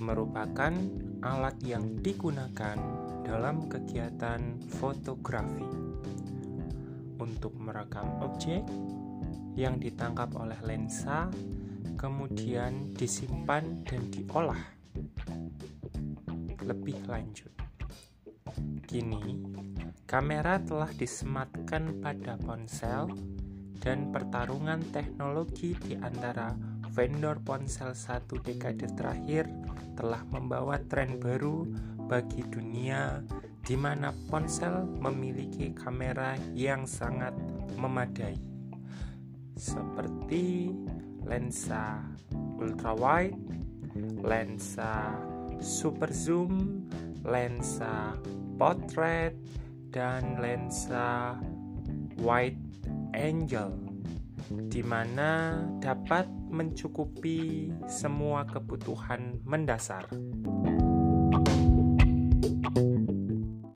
merupakan alat yang digunakan dalam kegiatan fotografi untuk merekam objek yang ditangkap oleh lensa, kemudian disimpan dan diolah lebih lanjut. Kini, kamera telah disematkan pada ponsel dan pertarungan teknologi di antara vendor ponsel satu dekade terakhir telah membawa tren baru bagi dunia di mana ponsel memiliki kamera yang sangat memadai. Seperti lensa ultrawide, lensa super zoom, lensa portrait, dan lensa wide angle di mana dapat mencukupi semua kebutuhan mendasar.